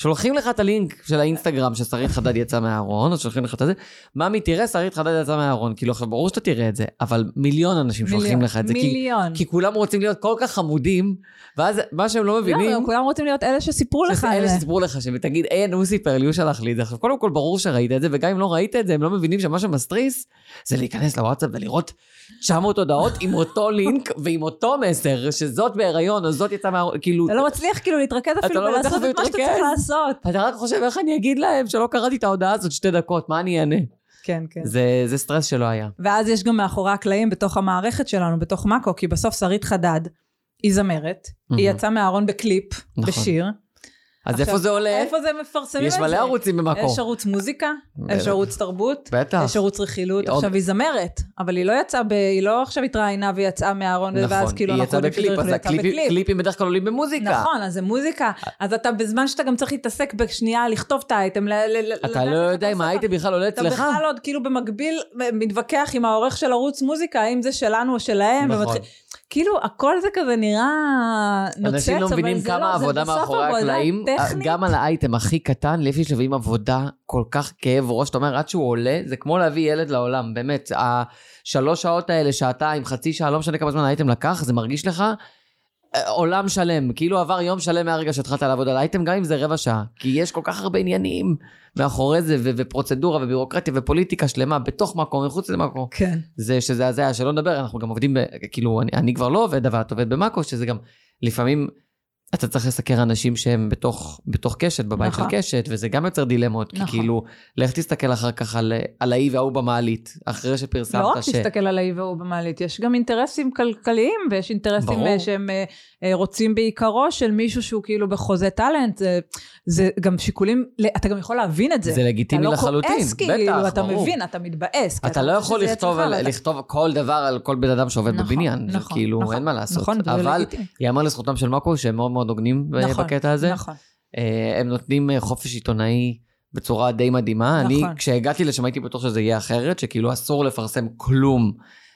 שולחים לך את הלינק של האינסטגרם ששרית חדד יצאה מהארון, אז שולחים לך את זה. ממי, תראה, שרית חדד יצאה מהארון. כאילו, עכשיו, ברור שאתה תראה את זה, אבל מיליון אנשים שולחים מיליון, לך את זה. כי, מיליון. כי כולם רוצים להיות כל כך חמודים, ואז מה שהם לא מבינים, לא, כולם רוצים להיות אלה שסיפרו לך אלה זה. שסיפרו לך, שתגיד, אין, הוא סיפר לי, הוא שלח לי את זה. עכשיו, קודם כל, ברור שראית את זה, וגם אם לא ראית את זה, הם לא מבינים שמה שמסטריס, זה להיכנס לוואטסאפ ולראות 900 הודעות עם אותו לינק ועם אותו מסר, שזאת בהיריון, או זאת יצאה מה... כאילו, אתה לא מצליח כאילו להתרכז אפילו לא מצליח בלעשות את מה שאתה צריך להתרכז. לעשות. אתה רק חושב איך אני אגיד להם שלא קראתי את ההודעה הזאת שתי דקות, מה אני אענה? כן, כן. זה, זה סטרס שלא היה. ואז יש גם מאחורי הקלעים בתוך המערכת שלנו, בתוך מאקו, כי בסוף שרית חדד, היא זמרת, היא מהמם. יצאה מהארון בקליפ, נכון. בשיר. אז עכשיו, איפה זה עולה? איפה זה מפרסמים את יש זה? מלא ערוצים במאקו. יש ערוץ מוזיקה, יש ערוץ תרבות, בטח. יש ערוץ רכילות. עוד- עכשיו היא זמרת, אבל היא לא יצאה ב... היא לא עכשיו התראיינה ויצאה מהארון, ואז נכון, כאילו אנחנו יודעים שזה רכילות, יצאה בקליפ. קליפים בדרך כלל עולים במוזיקה. נכון, אז זה מוזיקה. אז אתה בזמן שאתה גם צריך להתעסק בשנייה, לכתוב את האייטם, ל- אתה לא יודע אם האייטם. בכלל עולה אתה אצלך? בכלל עוד כאילו במקביל מתווכח עם העורך של ערוץ מוזיקה, האם זה שלנו או שלהם. כאילו, הכל זה כזה נראה נוצץ, אנשים לא אבל מבינים זה כמה לא, זה עבודה בסוף מאחורי עבודה הקלעים, טכנית. גם על האייטם הכי קטן, לפי שלבים עבודה כל כך כאב ראש, אתה אומר, עד שהוא עולה, זה כמו להביא ילד לעולם, באמת, השלוש שעות האלה, שעתיים, חצי שעה, לא משנה כמה זמן האייטם לקח, זה מרגיש לך אה, עולם שלם, כאילו עבר יום שלם מהרגע שהתחלת לעבוד על האייטם, גם אם זה רבע שעה, כי יש כל כך הרבה עניינים מאחורי זה, ו- ופרוצדורה ובירוקרטיה ופוליטיקה שלמה, בתוך מקום, מחוץ למקום. כן. זה שזה הזיה, שלא נדבר, אנחנו גם עובדים, ב, כאילו, אני, אני כבר לא עובד, אבל את עובדת במאקו, שזה גם, לפעמים אתה צריך לסקר אנשים שהם בתוך, בתוך קשת, בבית נכון. של קשת, וזה גם יוצר דילמות, כי נכון. כאילו, לך תסתכל אחר כך על, על האי וההוא במעלית, אחרי שפרסמת לא רק ש... תסתכל על האי והוא במעלית, יש גם אינטרסים כלכליים, ויש אינטרסים ברור. אה, שהם אה, אה, רוצים בעיקרו של מישהו שהוא כאילו בחוזה טאלנט, זה, זה גם שיקולים, אתה גם יכול להבין את זה. זה לגיטימי לחלוטין, אתה לא כועס כאילו, בטח, אתה ברור. מבין, אתה מתבאס. כי אתה לא יכול לכתוב, על, ואתה- לכתוב כל דבר על כל בן אדם שעובד נכון, בבניין, נכון, כאילו, נכון, אין מה לעשות. נכון, אבל. ייאמר לזכותם של מאקו שהם מאוד מאוד הוגנים נכון, בקטע הזה. נכון. אה, הם נותנים אה, חופש עיתונאי בצורה די מדהימה. נכון. אני, כשהגעתי לשם הייתי בטוח שזה יהיה אחרת, שכאילו אסור לפרסם כלום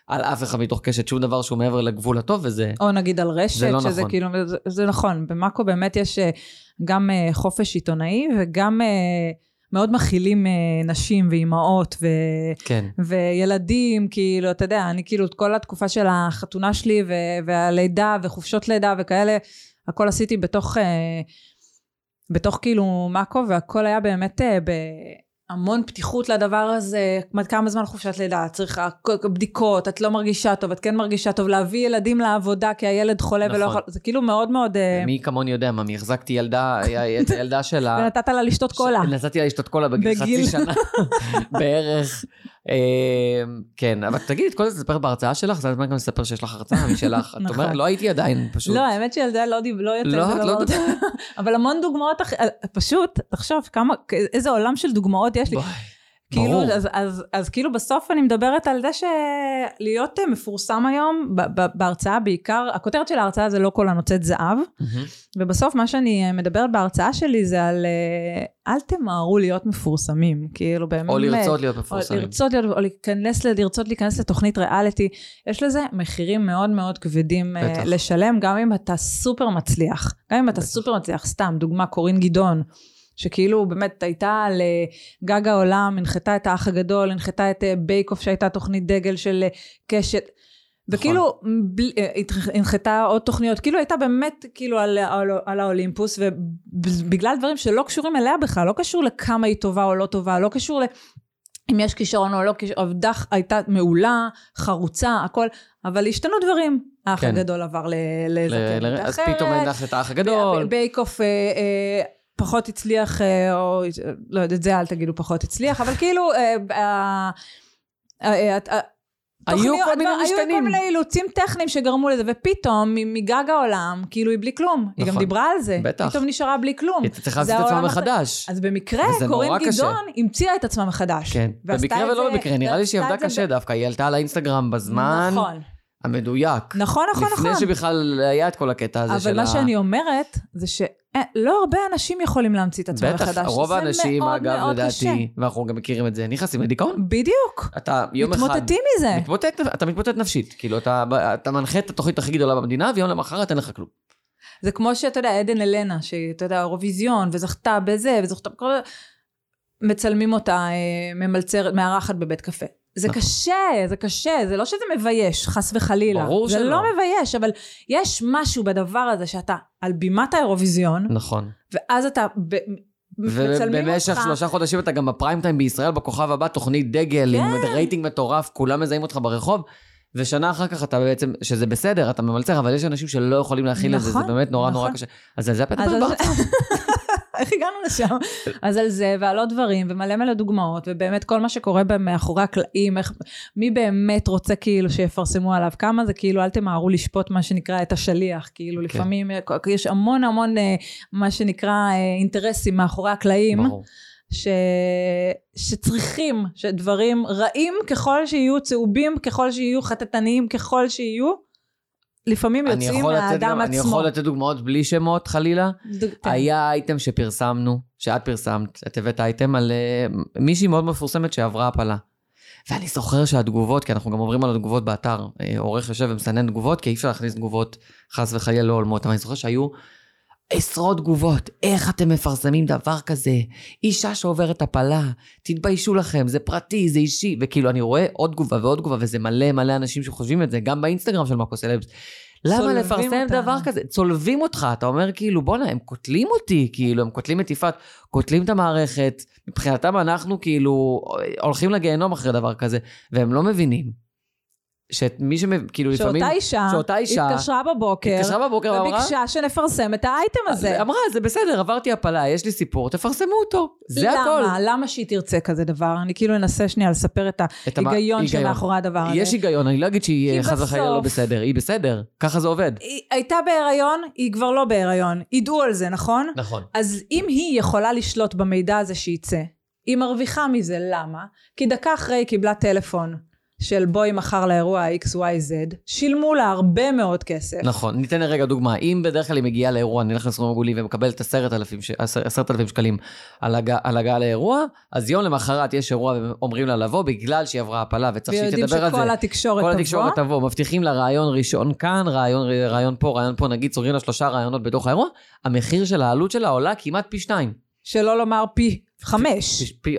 על אף אחד מתוך קשת, שום דבר שהוא מעבר לגבול הטוב, וזה... או נגיד על רשת, זה לא שזה נכון. כאילו, זה, זה נכון, במאקו באמת יש אה, גם אה, חופש עיתונאי וגם אה, מאוד מכילים אה, נשים ואימהות ו, כן. וילדים, כאילו, אתה יודע, אני כאילו, את כל התקופה של החתונה שלי ו, והלידה וחופשות לידה וכאלה, הכל עשיתי בתוך, אה, בתוך כאילו מאקו, והכל היה באמת אה, בהמון פתיחות לדבר הזה, כמה- זמן חופשת לידה, צריכה בדיקות, את לא מרגישה טוב, את כן מרגישה טוב, להביא ילדים לעבודה כי הילד חולה ולא נכון. יכול, זה כאילו מאוד מאוד, אה, מי כמוני יודע, ממי, החזקתי ילדה, את הילדה שלה. ונתת לה לשתות קולה. נתתי לה לשתות קולה בגיל בגיל. חצי שנה בערך. אה, כן, אבל תגידי, את כל זה תספר בהרצאה שלך, זה הזמן גם לספר שיש לך הרצאה משלך. את נכון. אומרת, לא הייתי עדיין, פשוט. לא, האמת שילדה לא לא יוצא את לא לא. אבל המון דוגמאות, פשוט, תחשוב איזה עולם של דוגמאות יש לי. כאילו. אז, אז, אז כאילו בסוף אני מדברת על זה שלהיות אה, מפורסם היום, ב- ב- בהרצאה בעיקר, הכותרת של ההרצאה זה לא כל הנוצאת זהב, מהמם. ובסוף מה שאני אה, מדברת בהרצאה שלי זה על אה, אל תמהרו להיות מפורסמים, כאילו באמת. או לרצות להיות או מפורסמים. לרצות להיות, או להיכנס, לרצות להיכנס לתוכנית ריאליטי, יש לזה מחירים מאוד מאוד כבדים בטח. לשלם, גם אם אתה סופר מצליח. גם אם אתה בטח. סופר מצליח, סתם, דוגמה, קורין גדעון, שכאילו באמת הייתה על אה, גג העולם, הנחתה את האח הגדול, הנחתה את אה, בייק אוף שהייתה תוכנית דגל של אה, קשת. וכאילו, אה, הנחתה עוד תוכניות, כאילו הייתה באמת כאילו על, על, על האולימפוס, ובגלל דברים שלא קשורים אליה בכלל, לא קשור לכמה היא טובה או לא טובה, לא קשור ל... אם יש כישרון או לא כישרון, עבדה, הייתה מעולה, חרוצה, הכל, אבל השתנו דברים. האח כן. הגדול עבר ל- ל- ל- אז פתאום הנחת את האח הגדול. בייק אוף פחות הצליח, אה, או לא יודעת, זה אל תגידו פחות הצליח, אבל כאילו, היו כל מיני היו כל משתנים. מיני אילוצים טכניים שגרמו לזה, ופתאום מגג העולם, כאילו היא בלי כלום. היא גם נכון. דיברה על זה. בטח. פתאום נשארה בלי כלום. היא צריכה לעשות את עצמה מחדש. אז במקרה, קורין קשה. גדעון המציאה את עצמה מחדש. כן, במקרה את ולא במקרה, נראה לי שהיא עבדה את זה קשה דווקא, היא עלתה לאינסטגרם בזמן נכון, המדויק. נכון, נכון, נכון. לפני שבכלל היה את כל הקטע הזה של אבל ה... מה שאני אומרת, זה שלא הרבה אנשים יכולים להמציא את עצמם מחדש. בטח, רוב האנשים, אגב. לדעתי, ואנחנו גם מכירים את זה, נכנסים לדיכאון. בדיוק. אתה יום אחד... מתמוטטים מזה. מתמוטט, אתה מתמוטט נפשית. כאילו, אתה, אתה מנחה את התוכנית הכי גדולה במדינה, ויום למחרת אין לך כלום. זה כמו שאתה יודע, עדן אלנה, שהיא, אתה יודע, אירוויזיון, וזכתה בזה, וזכתה בכל... מצלמים אותה אה, ממלצרת, מארחת בבית קפה. זה נכון. קשה, זה קשה, זה לא שזה מבייש, חס וחלילה. ברור זה שלא. לא מבייש, אבל יש משהו בדבר הזה שאתה על בימת האירוויזיון, נכון. ואז אתה ב... ובמשך. שלושה חודשים אתה גם בפריים טיים בישראל, בכוכב הבא, תוכנית דגל, עם כן. רייטינג מטורף, כולם מזהים אותך ברחוב. ושנה אחר כך אתה בעצם, שזה בסדר, אתה ממלצר, אבל יש אנשים שלא יכולים להכיל את זה, זה נכון, באמת נורא נורא נכון. קשה. אז על זה על בהרצאה. איך הגענו לשם? אז על זה ועל עוד דברים ומלא מלא דוגמאות ובאמת כל מה שקורה מאחורי הקלעים, איך, מי באמת רוצה כאילו שיפרסמו עליו, כמה זה כאילו אל תמהרו לשפוט מה שנקרא את השליח, כאילו כן. לפעמים אה, יש המון המון אה, מה שנקרא אה, אינטרסים מאחורי הקלעים. ברור. ש... שצריכים שדברים רעים ככל שיהיו, צהובים ככל שיהיו, חטטניים ככל שיהיו, לפעמים אני יוצאים מהאדם גם- אני עצמו. יכול לתת דוגמאות בלי שמות חלילה. ד- כן. היה אייטם שפרסמנו, שאת פרסמת, את הבאת אייטם על אה, מישהי מאוד מפורסמת שעברה הפלה. ואני זוכר שהתגובות, כי אנחנו גם עוברים על התגובות באתר, אה, עורך יושב ומסנן תגובות, כי אי אפשר להכניס תגובות חס וחלילה לא הולמות, אבל אני זוכר שהיו עשרות תגובות, איך אתם מפרסמים דבר כזה? אישה שעוברת הפלה, תתביישו לכם, זה פרטי, זה אישי, וכאילו אני רואה עוד תגובה ועוד תגובה, וזה מלא מלא אנשים שחושבים את זה, גם באינסטגרם של מאקו סלבס. למה לפרסם אותנו. דבר כזה? צולבים אותך, אתה אומר כאילו, בואנה, הם קוטלים אותי, כאילו, הם קוטלים את יפעת, קוטלים את המערכת, מבחינתם אנחנו כאילו הולכים לגיהנום אחרי דבר כזה, והם לא מבינים. שמי שכאילו לפעמים... שאותה אישה, שאותה אישה התקשרה בבוקר, התקשרה בבוקר ואמרה, וביקשה שנפרסם את האייטם הזה. אמרה, זה בסדר, עברתי הפלה, יש לי סיפור, תפרסמו אותו. זה הכל. למה? למה שהיא תרצה כזה דבר? אני כאילו אנסה שנייה לספר את המ- ההיגיון היגיון. שמאחורי הדבר הזה. יש היגיון, אני לא אגיד שהיא חס וחלילה לא בסדר, היא בסדר, ככה זה עובד. היא הייתה בהיריון, היא כבר לא בהיריון. ידעו על זה, נכון? נכון. אז אם היא יכולה לשלוט במידע הזה שייצא, היא מרוויחה מזה, למה? כי דקה אחרי היא קיבלה טלפון של בואי מחר לאירוע XYZ, שילמו לה הרבה מאוד כסף. נכון, ניתן רגע דוגמה. אם בדרך כלל היא מגיעה לאירוע, נלך לסכום עגולים ומקבלת עשרת אלפים עשרת אלפים שקלים על הגע- על הגעה לאירוע, אז יום למחרת יש אירוע ואומרים לה לבוא בגלל שהיא עברה הפלה וצריך שהיא ויודעים תדבר על זה. שכל התקשורת כל תבוא. התקשורת תבוא, מבטיחים לה רעיון ראשון כאן, רעיון, רעיון פה, רעיון פה, נגיד סוגרים לה שלושה רעיונות בתוך האירוע, המחיר של העלות שלה עולה כמעט פי שניים. שלא לומר פי חמש. פי, פי,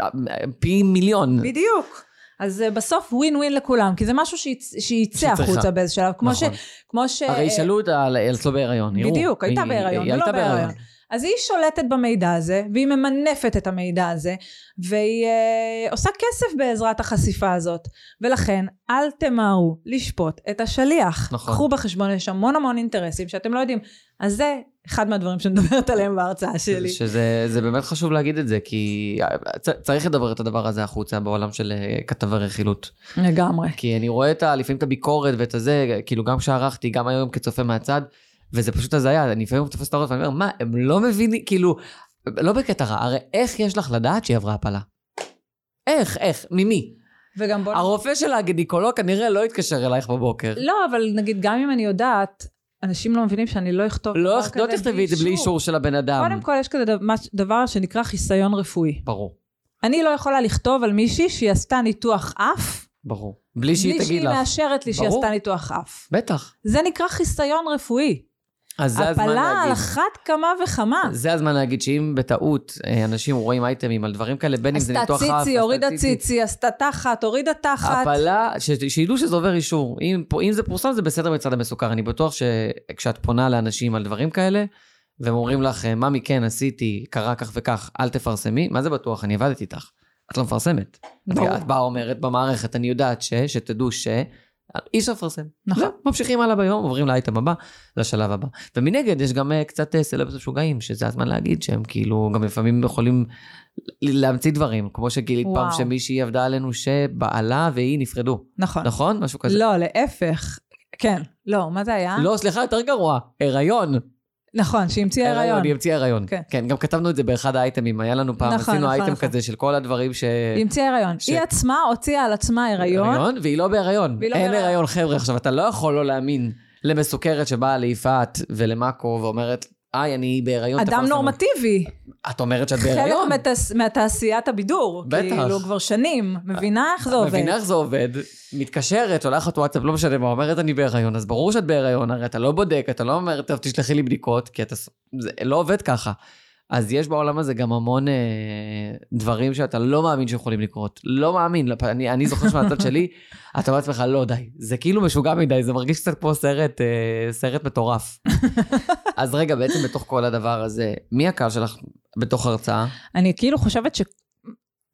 פי מיליון. בדיוק. אז אה, בסוף ווין ווין לכולם, כי זה משהו שייצא. החוצה באיזה שלב. כמו נכון. ש... כמו ש... הרי ישאלו אותה על אצלו בהיריון, יראו. בדיוק, הייתה בהיריון היא ולא הייתה בהיריון. אז היא שולטת במידע הזה, והיא ממנפת את המידע הזה, והיא אה, עושה כסף בעזרת החשיפה הזאת. ולכן, אל תמהרו לשפוט את השליח. נכון. קחו בחשבון, יש המון המון אינטרסים שאתם לא יודעים. אז זה אחד מהדברים שאני מדברת עליהם בהרצאה שלי. שזה זה באמת חשוב להגיד את זה, כי צ- צריך לדבר את הדבר הזה החוצה בעולם של אה, כתבי רכילות. לגמרי. כי אני רואה את ה, לפעמים את הביקורת ואת הזה, כאילו גם כשערכתי, גם היום כצופה מהצד, וזה פשוט הזיה, אני לפעמים תופס את הראש ואני אומר, מה, הם לא מבינים, כאילו, לא בקטע רע, הרי איך יש לך לדעת שהיא עברה הפלה? איך, איך, ממי? וגם בוא... הרופא של הגניקולוג כנראה לא יתקשר אלייך בבוקר. לא, אבל נגיד, גם אם אני יודעת, אנשים לא מבינים שאני לא אכתוב לא, דבר לא כזה תכתבי את זה בלי אישור של הבן אדם. קודם כל, יש כזה דבר, דבר שנקרא חיסיון רפואי. ברור, אני לא יכולה לכתוב על מישהי שהיא עשתה ניתוח אף, ברור. בלי שהיא בלי תגיד שהיא לך. מאשרת לי שהיא ברור. עשתה ניתוח אף. בטח. זה נקרא חיסיון רפואי. אז זה הזמן הפלה על להגיד. אחת כמה וכמה. זה הזמן להגיד שאם בטעות אה, אנשים רואים אייטמים על דברים כאלה, בין אם זה ניתוח אף, ציצי, עשתה הורידה ציצי, עשתה תחת, הורידה תחת. הפלה, ש- שידעו שזה עובר אישור. אם, אם זה פורסם זה בסדר מצד המסוכר. אני בטוח שכשאת פונה לאנשים על דברים כאלה, והם אומרים לך, ממי כן עשיתי, קרה כך וכך, אל תפרסמי, מה זה בטוח? אני עבדתי איתך. את לא מפרסמת. ברור. את באה אומרת במערכת, אני יודעת ש, שתדעו ש... אי אפשר לפרסם. נכון. זהו, ממשיכים הלאה ביום, עוברים לאייטם הבא, לשלב הבא. ומנגד, יש גם אה, קצת אה, סלבס משוגעים, שזה הזמן להגיד שהם כאילו גם לפעמים יכולים להמציא דברים, כמו שגילית פעם. שמישהי עבדה עלינו שבעלה והיא נפרדו. נכון. נכון? משהו כזה. לא, להפך. כן. לא, מה זה היה? לא, סליחה, יותר גרוע. הריון. נכון, שהמציאה הריון. היא המציאה הריון. כן. כן, גם כתבנו את זה באחד האייטמים. היה לנו פעם, נכון, עשינו נכון, אייטם נכון. כזה של כל הדברים ש... היא המציאה הריון. ש- היא עצמה הוציאה על עצמה הריון. והיא לא בהיריון. והיא לא אין. הריון, חבר'ה. עכשיו, אתה לא יכול לא להאמין למסוכרת שבאה ליפעת ולמאקו ואומרת, היי, אני בהיריון, אדם תפרסמו." נורמטיבי. את אומרת שאת חלק בהיריון. מתעש- מהתעשיית הבידור. בטח. כאילו כבר שנים. מבינה איך זה עובד? מבינה איך זה עובד, מתקשרת, שולחת וואטסאפ, לא משנה מה, אומרת אני בהיריון, אז ברור שאת בהיריון, הרי אתה לא בודק, אתה לא אומר, טוב, תשלחי לי בדיקות, כי אתה... זה לא עובד ככה. אז יש בעולם הזה גם המון אה, דברים שאתה לא מאמין שיכולים לקרות. לא מאמין. אני, אני זוכר שמהצד שלי, אתה אומר לעצמך, לא, די. זה כאילו משוגע מדי, זה מרגיש קצת כמו סרט, אה, סרט מטורף. אז רגע, בעצם בתוך כל הדבר הזה, מי הקהל שלך בתוך הרצאה? אני כאילו חושבת שכולם,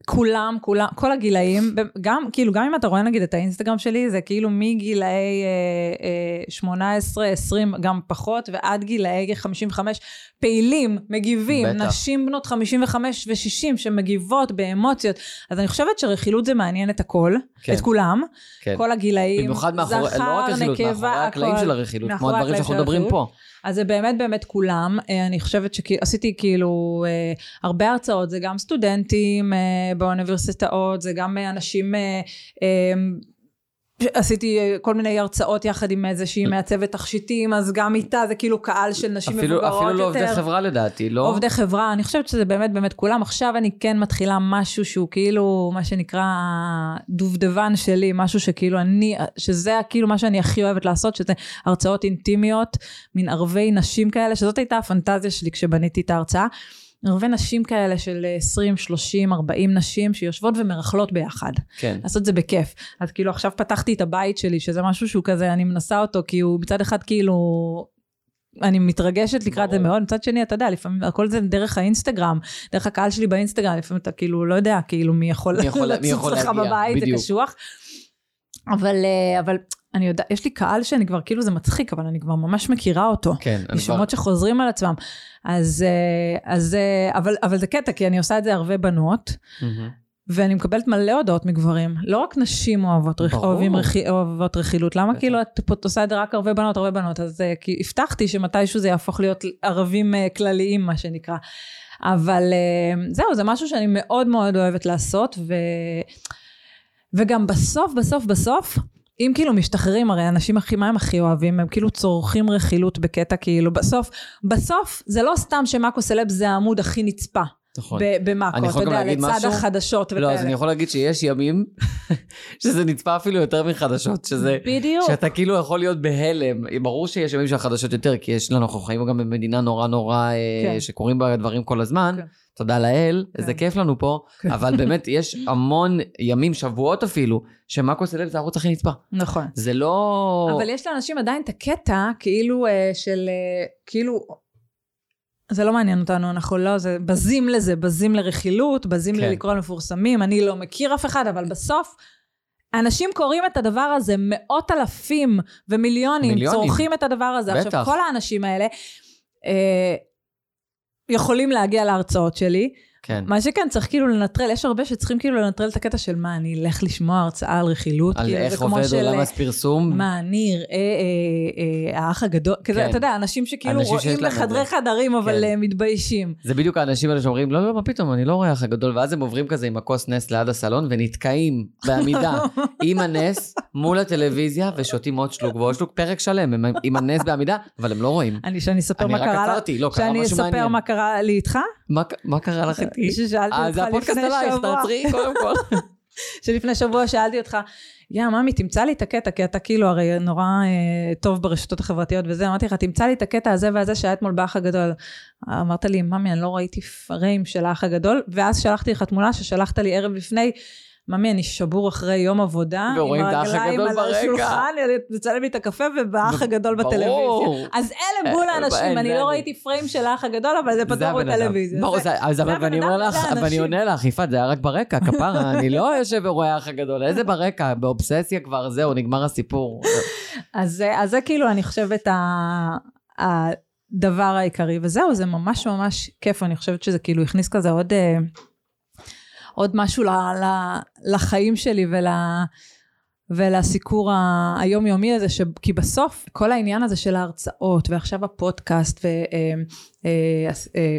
כולם, כל הגילאים, גם, כאילו, גם אם אתה רואה נגיד את האינסטגרם שלי, זה כאילו מגילאי אה, אה, 18, 20, גם פחות, ועד גילאי 55, פעילים, מגיבים, בטח. נשים בנות 55 ו-60 שמגיבות באמוציות. אז אני חושבת שרכילות זה מעניין את הכל, כן. את כולם, כן. כל הגילאים, במיוחד מאחורי, זכר, לא רק רכילות, נקבה, מאחורי הקלעים. של הרכילות, כמו הדברים שאנחנו מדברים. פה. אז זה באמת באמת כולם. אה, אני חושבת שעשיתי כאילו אה, הרבה הרצאות, זה גם סטודנטים אה, באוניברסיטאות, זה גם אה, אנשים... אה, אה, עשיתי כל מיני הרצאות יחד עם איזושהי מעצבת תכשיטים, אז גם איתה זה כאילו קהל של נשים אפילו, מבוגרות אפילו לא יותר. עובדי חברה לדעתי, לא? עובדי חברה, אני חושבת שזה באמת באמת כולם. עכשיו אני כן מתחילה משהו שהוא כאילו, מה שנקרא דובדבן שלי, משהו שכאילו אני, שזה כאילו מה שאני הכי אוהבת לעשות, שזה הרצאות אינטימיות, מין ערבי נשים כאלה, שזאת הייתה הפנטזיה שלי כשבניתי את ההרצאה. ערבי נשים כאלה של 20, 30, 40 נשים שיושבות ומרכלות ביחד. כן. לעשות את זה בכיף. אז כאילו עכשיו פתחתי את הבית שלי, שזה משהו שהוא כזה, אני מנסה אותו, כי הוא מצד אחד כאילו... אני מתרגשת לקראת זה ברור. מאוד, מצד שני, אתה יודע, לפעמים הכל זה דרך האינסטגרם, דרך הקהל שלי באינסטגרם, לפעמים אתה כאילו לא יודע, כאילו מי יכול מי יכול- מי יכול לצוץ לך להגיע, בבית, זה בדיוק. קשוח. אבל, אה, אבל אני יודעת, יש לי קהל שאני כבר, כאילו זה מצחיק, אבל אני כבר ממש מכירה אותו. כן, אני כבר... שמות שחוזרים על עצמם. אז, אה, אז, אה, אבל, אבל זה קטע, כי אני עושה את זה הרבה בנות, מהמם. ואני מקבלת מלא הודעות מגברים. לא רק נשים אוהבות, רכ... ברור. אוהבים רכ... אוהבות רכילות. למה. כאילו את פה עושה את זה רק הרבה בנות, הרבה בנות? אז uh, כי הבטחתי שמתישהו זה יהפוך להיות ערבים כלליים, מה שנקרא. אבל זהו, זה משהו שאני מאוד מאוד אוהבת לעשות, ו... וגם בסוף, בסוף, בסוף, אם כאילו משתחררים, הרי אנשים הכי, מה הם הכי אוהבים? הם כאילו צורכים רכילות בקטע כאילו, בסוף, בסוף זה לא סתם שמאקו סלב זה העמוד הכי נצפה. נכון. במאקו, אתה יודע, לצד משהו? החדשות וכאלה. לא, אז אני יכול להגיד שיש ימים שזה נצפה אפילו יותר מחדשות, שזה... בדיוק. שאתה כאילו יכול להיות בהלם. ברור שיש ימים שהחדשות יותר, כי יש לנו, אנחנו חיים גם במדינה נורא נורא, אה, כן. שקורים בה דברים כל הזמן. כן. תודה לאל, כן. איזה כיף לנו פה, כן. אבל באמת יש המון ימים, שבועות אפילו, שמאקו סלב זה הערוץ הכי נצפה. נכון. זה לא... אבל יש לאנשים עדיין את הקטע, כאילו אה, של, אה, כאילו, זה לא מעניין אותנו, אנחנו לא, זה בזים לזה, בזים לרכילות, בזים כן. ללקרוא למפורסמים, אני לא מכיר אף אחד, אבל בסוף, אנשים קוראים את הדבר הזה, מאות אלפים ומיליונים מיליונים. צורכים את הדבר הזה. בטח. עכשיו, כל האנשים האלה אה, יכולים להגיע להרצאות שלי, כן. מה שכן, צריך כאילו לנטרל, יש הרבה שצריכים כאילו לנטרל את הקטע של מה, אני אלך לשמוע הרצאה על רכילות, על כאילו, איך עובד של, עולם הפרסום. מה, אני אראה אה, אה, האח הגדול, כזה, כן. אתה יודע, אנשים שכאילו אנשים רואים זה. חדרים, אבל כן. אה, מתביישים. זה בדיוק האנשים האלה שאומרים, לא, לא, מה פתאום, אני לא רואה אח הגדול, ואז הם עוברים כזה עם הכוס נס ליד הסלון, ונתקעים בעמידה עם הנס מול הטלוויזיה, ושותים עוד שלוק ועוד שלוק, פרק שלם, הם עם הנס בעמידה, אבל הם לא רואים. אני, שאני אספר מה קרה עצרתי, לא, שאני אספר. מה קרה לי איתך, מה, מה קרה לך איתי? ששאלתי אה, אותך זה הפודקאסט לפני עלייך, שבוע. תעצרי קודם כל. שלפני שבוע שאלתי אותך, יא, ממי, תמצא לי את הקטע, כי אתה כאילו הרי נורא אה, טוב ברשתות החברתיות וזה, אמרתי לך, תמצא לי את הקטע הזה והזה שהיה אתמול באח הגדול. אמרת לי, ממי, אני לא ראיתי פריים של האח הגדול, ואז שלחתי לך תמונה ששלחת לי ערב לפני, ממי, אני שבור אחרי יום עבודה, האח הרגליים על ברקע. השולחן, מצלם לי את הקפה ובאח הגדול בטלוויזיה. ברור. אז אלה בול אה, האנשים, אין, אני לא אני. ראיתי פריים של האח הגדול, אבל זה אדם. בטלוויזיה. ברור, אז אבל אדם, אומר לך, ואני. עונה לך, יפעת, זה היה רק ברקע, כפרה, אני לא יושב ורואה האח הגדול, איזה ברקע, באובססיה כבר, זהו, נגמר הסיפור. אז, זה- כאילו, אני חושבת, ה- הדבר העיקרי, וזהו, זה ממש ממש כיף, אני חושבת שזה כאילו הכניס כזה עוד, אה, עוד משהו ל, ל, לחיים שלי ול... ולסיקור היומיומי הזה, ש... כי בסוף כל העניין הזה של ההרצאות, ועכשיו הפודקאסט, ו... אה, אה, אה,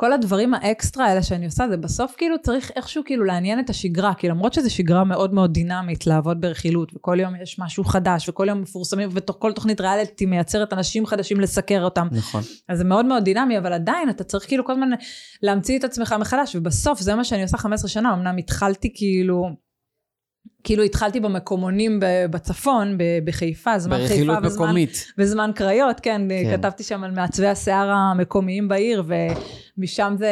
כל הדברים האקסטרה האלה שאני עושה, זה בסוף כאילו צריך איכשהו כאילו לעניין את השגרה, כי למרות שזו שגרה מאוד מאוד דינמית לעבוד ברכילות, וכל יום יש משהו חדש, וכל יום מפורסמים, וכל תוכנית ריאליטי מייצרת אנשים חדשים לסקר אותם. נכון. אז זה מאוד מאוד דינמי, אבל עדיין אתה צריך כאילו כל הזמן להמציא את עצמך מחדש, ובסוף זה מה שאני עושה 15 שנה, אמנם התחלתי כאילו, כאילו התחלתי במקומונים בצפון, בחיפה, זמן חיפה ברכילות וזמן מקומית. בזמן קריות, כן, כן. כתבתי שם על מעצבי השיער המקומיים בעיר, ומשם זה...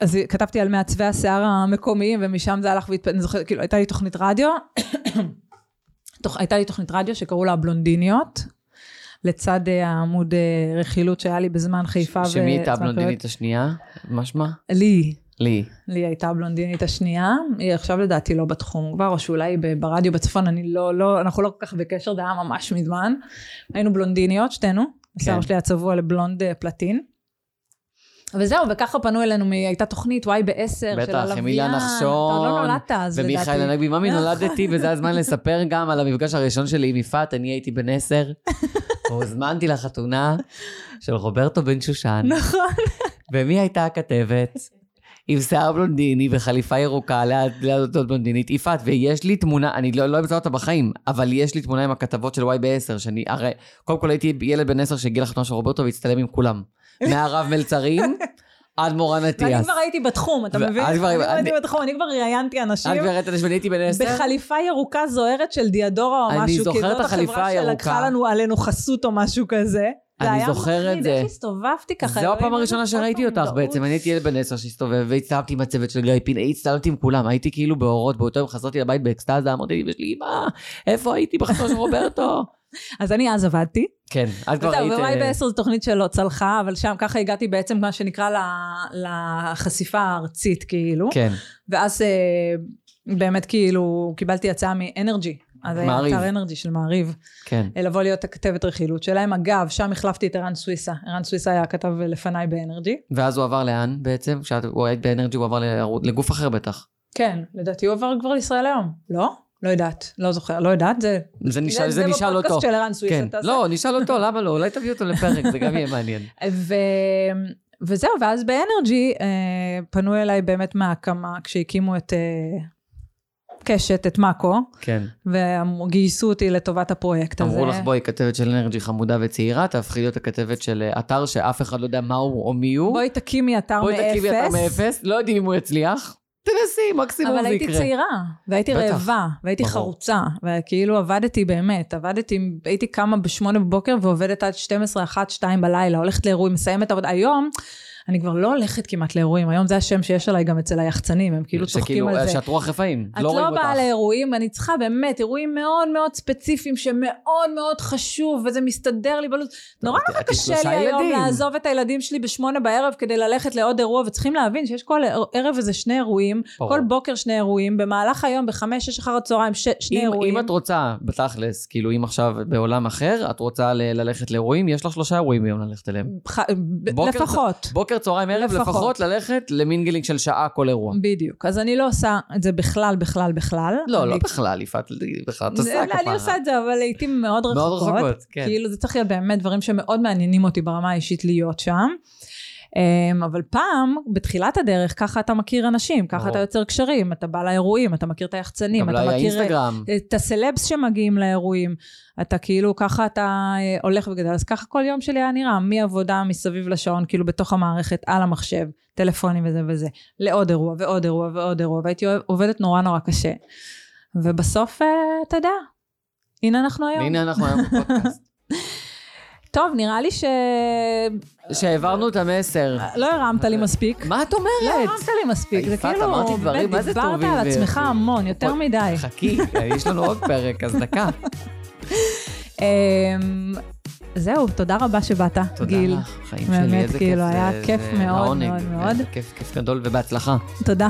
אז כתבתי על מעצבי השיער המקומיים, ומשם זה הלך והתפ... אני זוכרת, כאילו, הייתה לי תוכנית רדיו, תוכ... הייתה לי תוכנית רדיו שקראו לה הבלונדיניות, לצד אה, העמוד אה, רכילות שהיה לי בזמן חיפה. שמי הייתה הבלונדינית השנייה? מה שמה? לי. לי. לי הייתה הבלונדינית השנייה, היא עכשיו לדעתי לא בתחום כבר, או שאולי ברדיו בצפון, אני לא, לא, אנחנו לא כל כך בקשר, זה היה ממש מזמן. היינו בלונדיניות, שתינו, השיער שלי היה צבוע לבלונד אה, פלטין. וזהו, וככה פנו אלינו, הייתה תוכנית וואי בעשר של בטח, הלוויין. איליה נחשון. אתה לא נולדת אז, לדעתי. ומיכאל הנגבי, ממי נולדתי, וזה הזמן לספר גם על המפגש הראשון שלי עם יפעת, אני הייתי בן עשר, והוזמנתי לחתונה של רוברטו בן שושן. נכון. ומי הייתה הכתבת? עם שיער בלונדיני וחליפה ירוקה ליד אותו בלונדינית, יפעת, ויש לי תמונה, אני לא לא אמצא אותה בחיים, אבל יש לי תמונה עם הכתבות של וואי ב-10, שאני, הרי, קודם כל הייתי ילד בן 10 שהגיע לחתונה של רוברטו והצטלם עם כולם. מהרב מלצרים עד מורן ואני אטיאס. כבר הייתי בתחום, אתה מבין? אני כבר אני- הייתי בתחום, אני כבר ראיינתי אנשים. את כבר ראית שאני הייתי בן 10? בחליפה ירוקה זוהרת של דיאדורה או אני משהו, כי את זאת החברה. שלקחה לנו עלינו חסות או משהו כזה. זה אני היה זוכר את מחריד, זה. איך הסתובבתי ככה. זו הפעם הראשונה שראיתי אותך. בעצם, אני הייתי ילד בן 10 שהסתובב, והצטלמתי עם הצוות של גיא פינאי, הצטלמתי עם כולם, הייתי כאילו באורות, באותו יום חזרתי לבית באקסטזה, אמרתי לאמא שלי, אמא, איפה הייתי בחתונה של רוברטו? אז אני אז עבדתי. כן, את כבר היית... ווואי אה, בעשר זו תוכנית שלא צלחה, אבל שם ככה הגעתי בעצם, מה שנקרא, לחשיפה הארצית, כאילו. כן, ואז אה, באמת כאילו קיבלתי הצעה מאנרג'י. אז היה. אתר אנרג'י של מעריב, כן. אה, לבוא להיות הכתבת רכילות שלהם. אגב, שם החלפתי את ערן סוויסה. ערן סוויסה היה הכתב לפניי באנרג'י. ואז הוא עבר לאן בעצם? כשאת הוא היית באנרג'י הוא עבר לגוף אחר בטח. כן, לדעתי הוא עבר כבר לישראל היום. לא? לא יודעת, לא זוכר, לא יודעת, זה... זה נשאל זה נשאל בפודקאסט אותו. של ערן סוויסה. כן. לא, נשאל אותו, למה לא? אולי תביא אותו לפרק, זה גם יהיה מעניין. ו... וזהו, ואז באנרג'י אה, פנו אליי באמת מההקמה, כשהקימו את אה, קשת, את מאקו, כן. וגייסו אותי לטובת הפרויקט הזה. אמרו לך, בואי, כתבת של אנרג'י חמודה וצעירה, תהפכי להיות הכתבת של אה, אתר שאף אחד לא יודע מה הוא או מי הוא. בואי תקימי אתר בואי תקימי אתר מאפס. מאפס, לא יודעים אם הוא יצליח. תנסי, מקסימום אבל זה הייתי יקרה. צעירה, והייתי בטח. רעבה, והייתי ברור. חרוצה, וכאילו עבדתי באמת, עבדתי, הייתי קמה בשמונה בבוקר ועובדת עד 12, 1, 2 בלילה, הולכת לאירועים, מסיימת עבודה. היום, אני כבר לא הולכת כמעט לאירועים, היום זה השם שיש עליי גם אצל היחצנים, הם כאילו צוחקים שכאילו, על זה. שאת רוח רפאים, את לא רואים לא אותך. באה לאירועים, אני צריכה באמת אירועים מאוד מאוד ספציפיים שמאוד מאוד חשוב, וזה מסתדר לי בלו"ז. נורא את- נורא את עם קשה לי היום. לעזוב את הילדים שלי בשמונה בערב כדי ללכת לעוד אירוע, וצריכים להבין שיש כל ערב איזה שני אירועים. כל בוקר שני אירועים, במהלך היום בחמש, שש אחר הצהריים שני אירועים. אם את רוצה, בתכלס, כאילו אם עכשיו בעולם אחר, את רוצה ללכת לאירועים, יש לך שלושה אירועים ביום ללכת אליהם. לפחות. בוקר בוקר, צהריים, ערב, לפחות. לפחות ללכת למינגלינג של שעה כל אירוע. בדיוק. אז אני לא עושה את זה בכלל, בכלל, בכלל. לא, אני- לא בכלל, יפעת, בכלל, את עושה לא, כפרה. אני עושה את זה, אבל לעיתים מאוד רחוקות. מאוד רחוקות, כן. כאילו, זה צריך להיות באמת דברים שמאוד מעניינים אותי ברמה האישית להיות שם. אמ, אבל פעם, בתחילת הדרך, ככה אתה מכיר אנשים, ככה ברור. אתה יוצר קשרים, אתה בא לאירועים, אתה מכיר את היחצנים, אתה לא מכיר אה. את הסלבס שמגיעים לאירועים, אתה כאילו, ככה אתה אה, הולך וגדל, אז ככה כל יום שלי היה נראה, מעבודה מסביב לשעון, כאילו בתוך המערכת, על המחשב, טלפונים וזה וזה, לעוד אירוע ועוד אירוע ועוד אירוע, והייתי עובדת נורא נורא קשה. ובסוף, אה, אתה יודע, הנה אנחנו היום. הנה אנחנו היום בפודקאסט. טוב, נראה לי ש... שהעברנו את המסר. לא הרמת לי מספיק. מה את לא אומרת? הרמת לי מספיק, זה כאילו, באמת דיברת על עצמך המון, יותר מדי. חכי, יש לנו עוד פרק, אז דקה. אמ, זהו, תודה רבה שבאת, תודה גיל. לך, חיים באמת, שלי, איזה כיף. כאילו, זה- היה כיף מאוד. מאוד מאוד. כיף גדול ובהצלחה. תודה.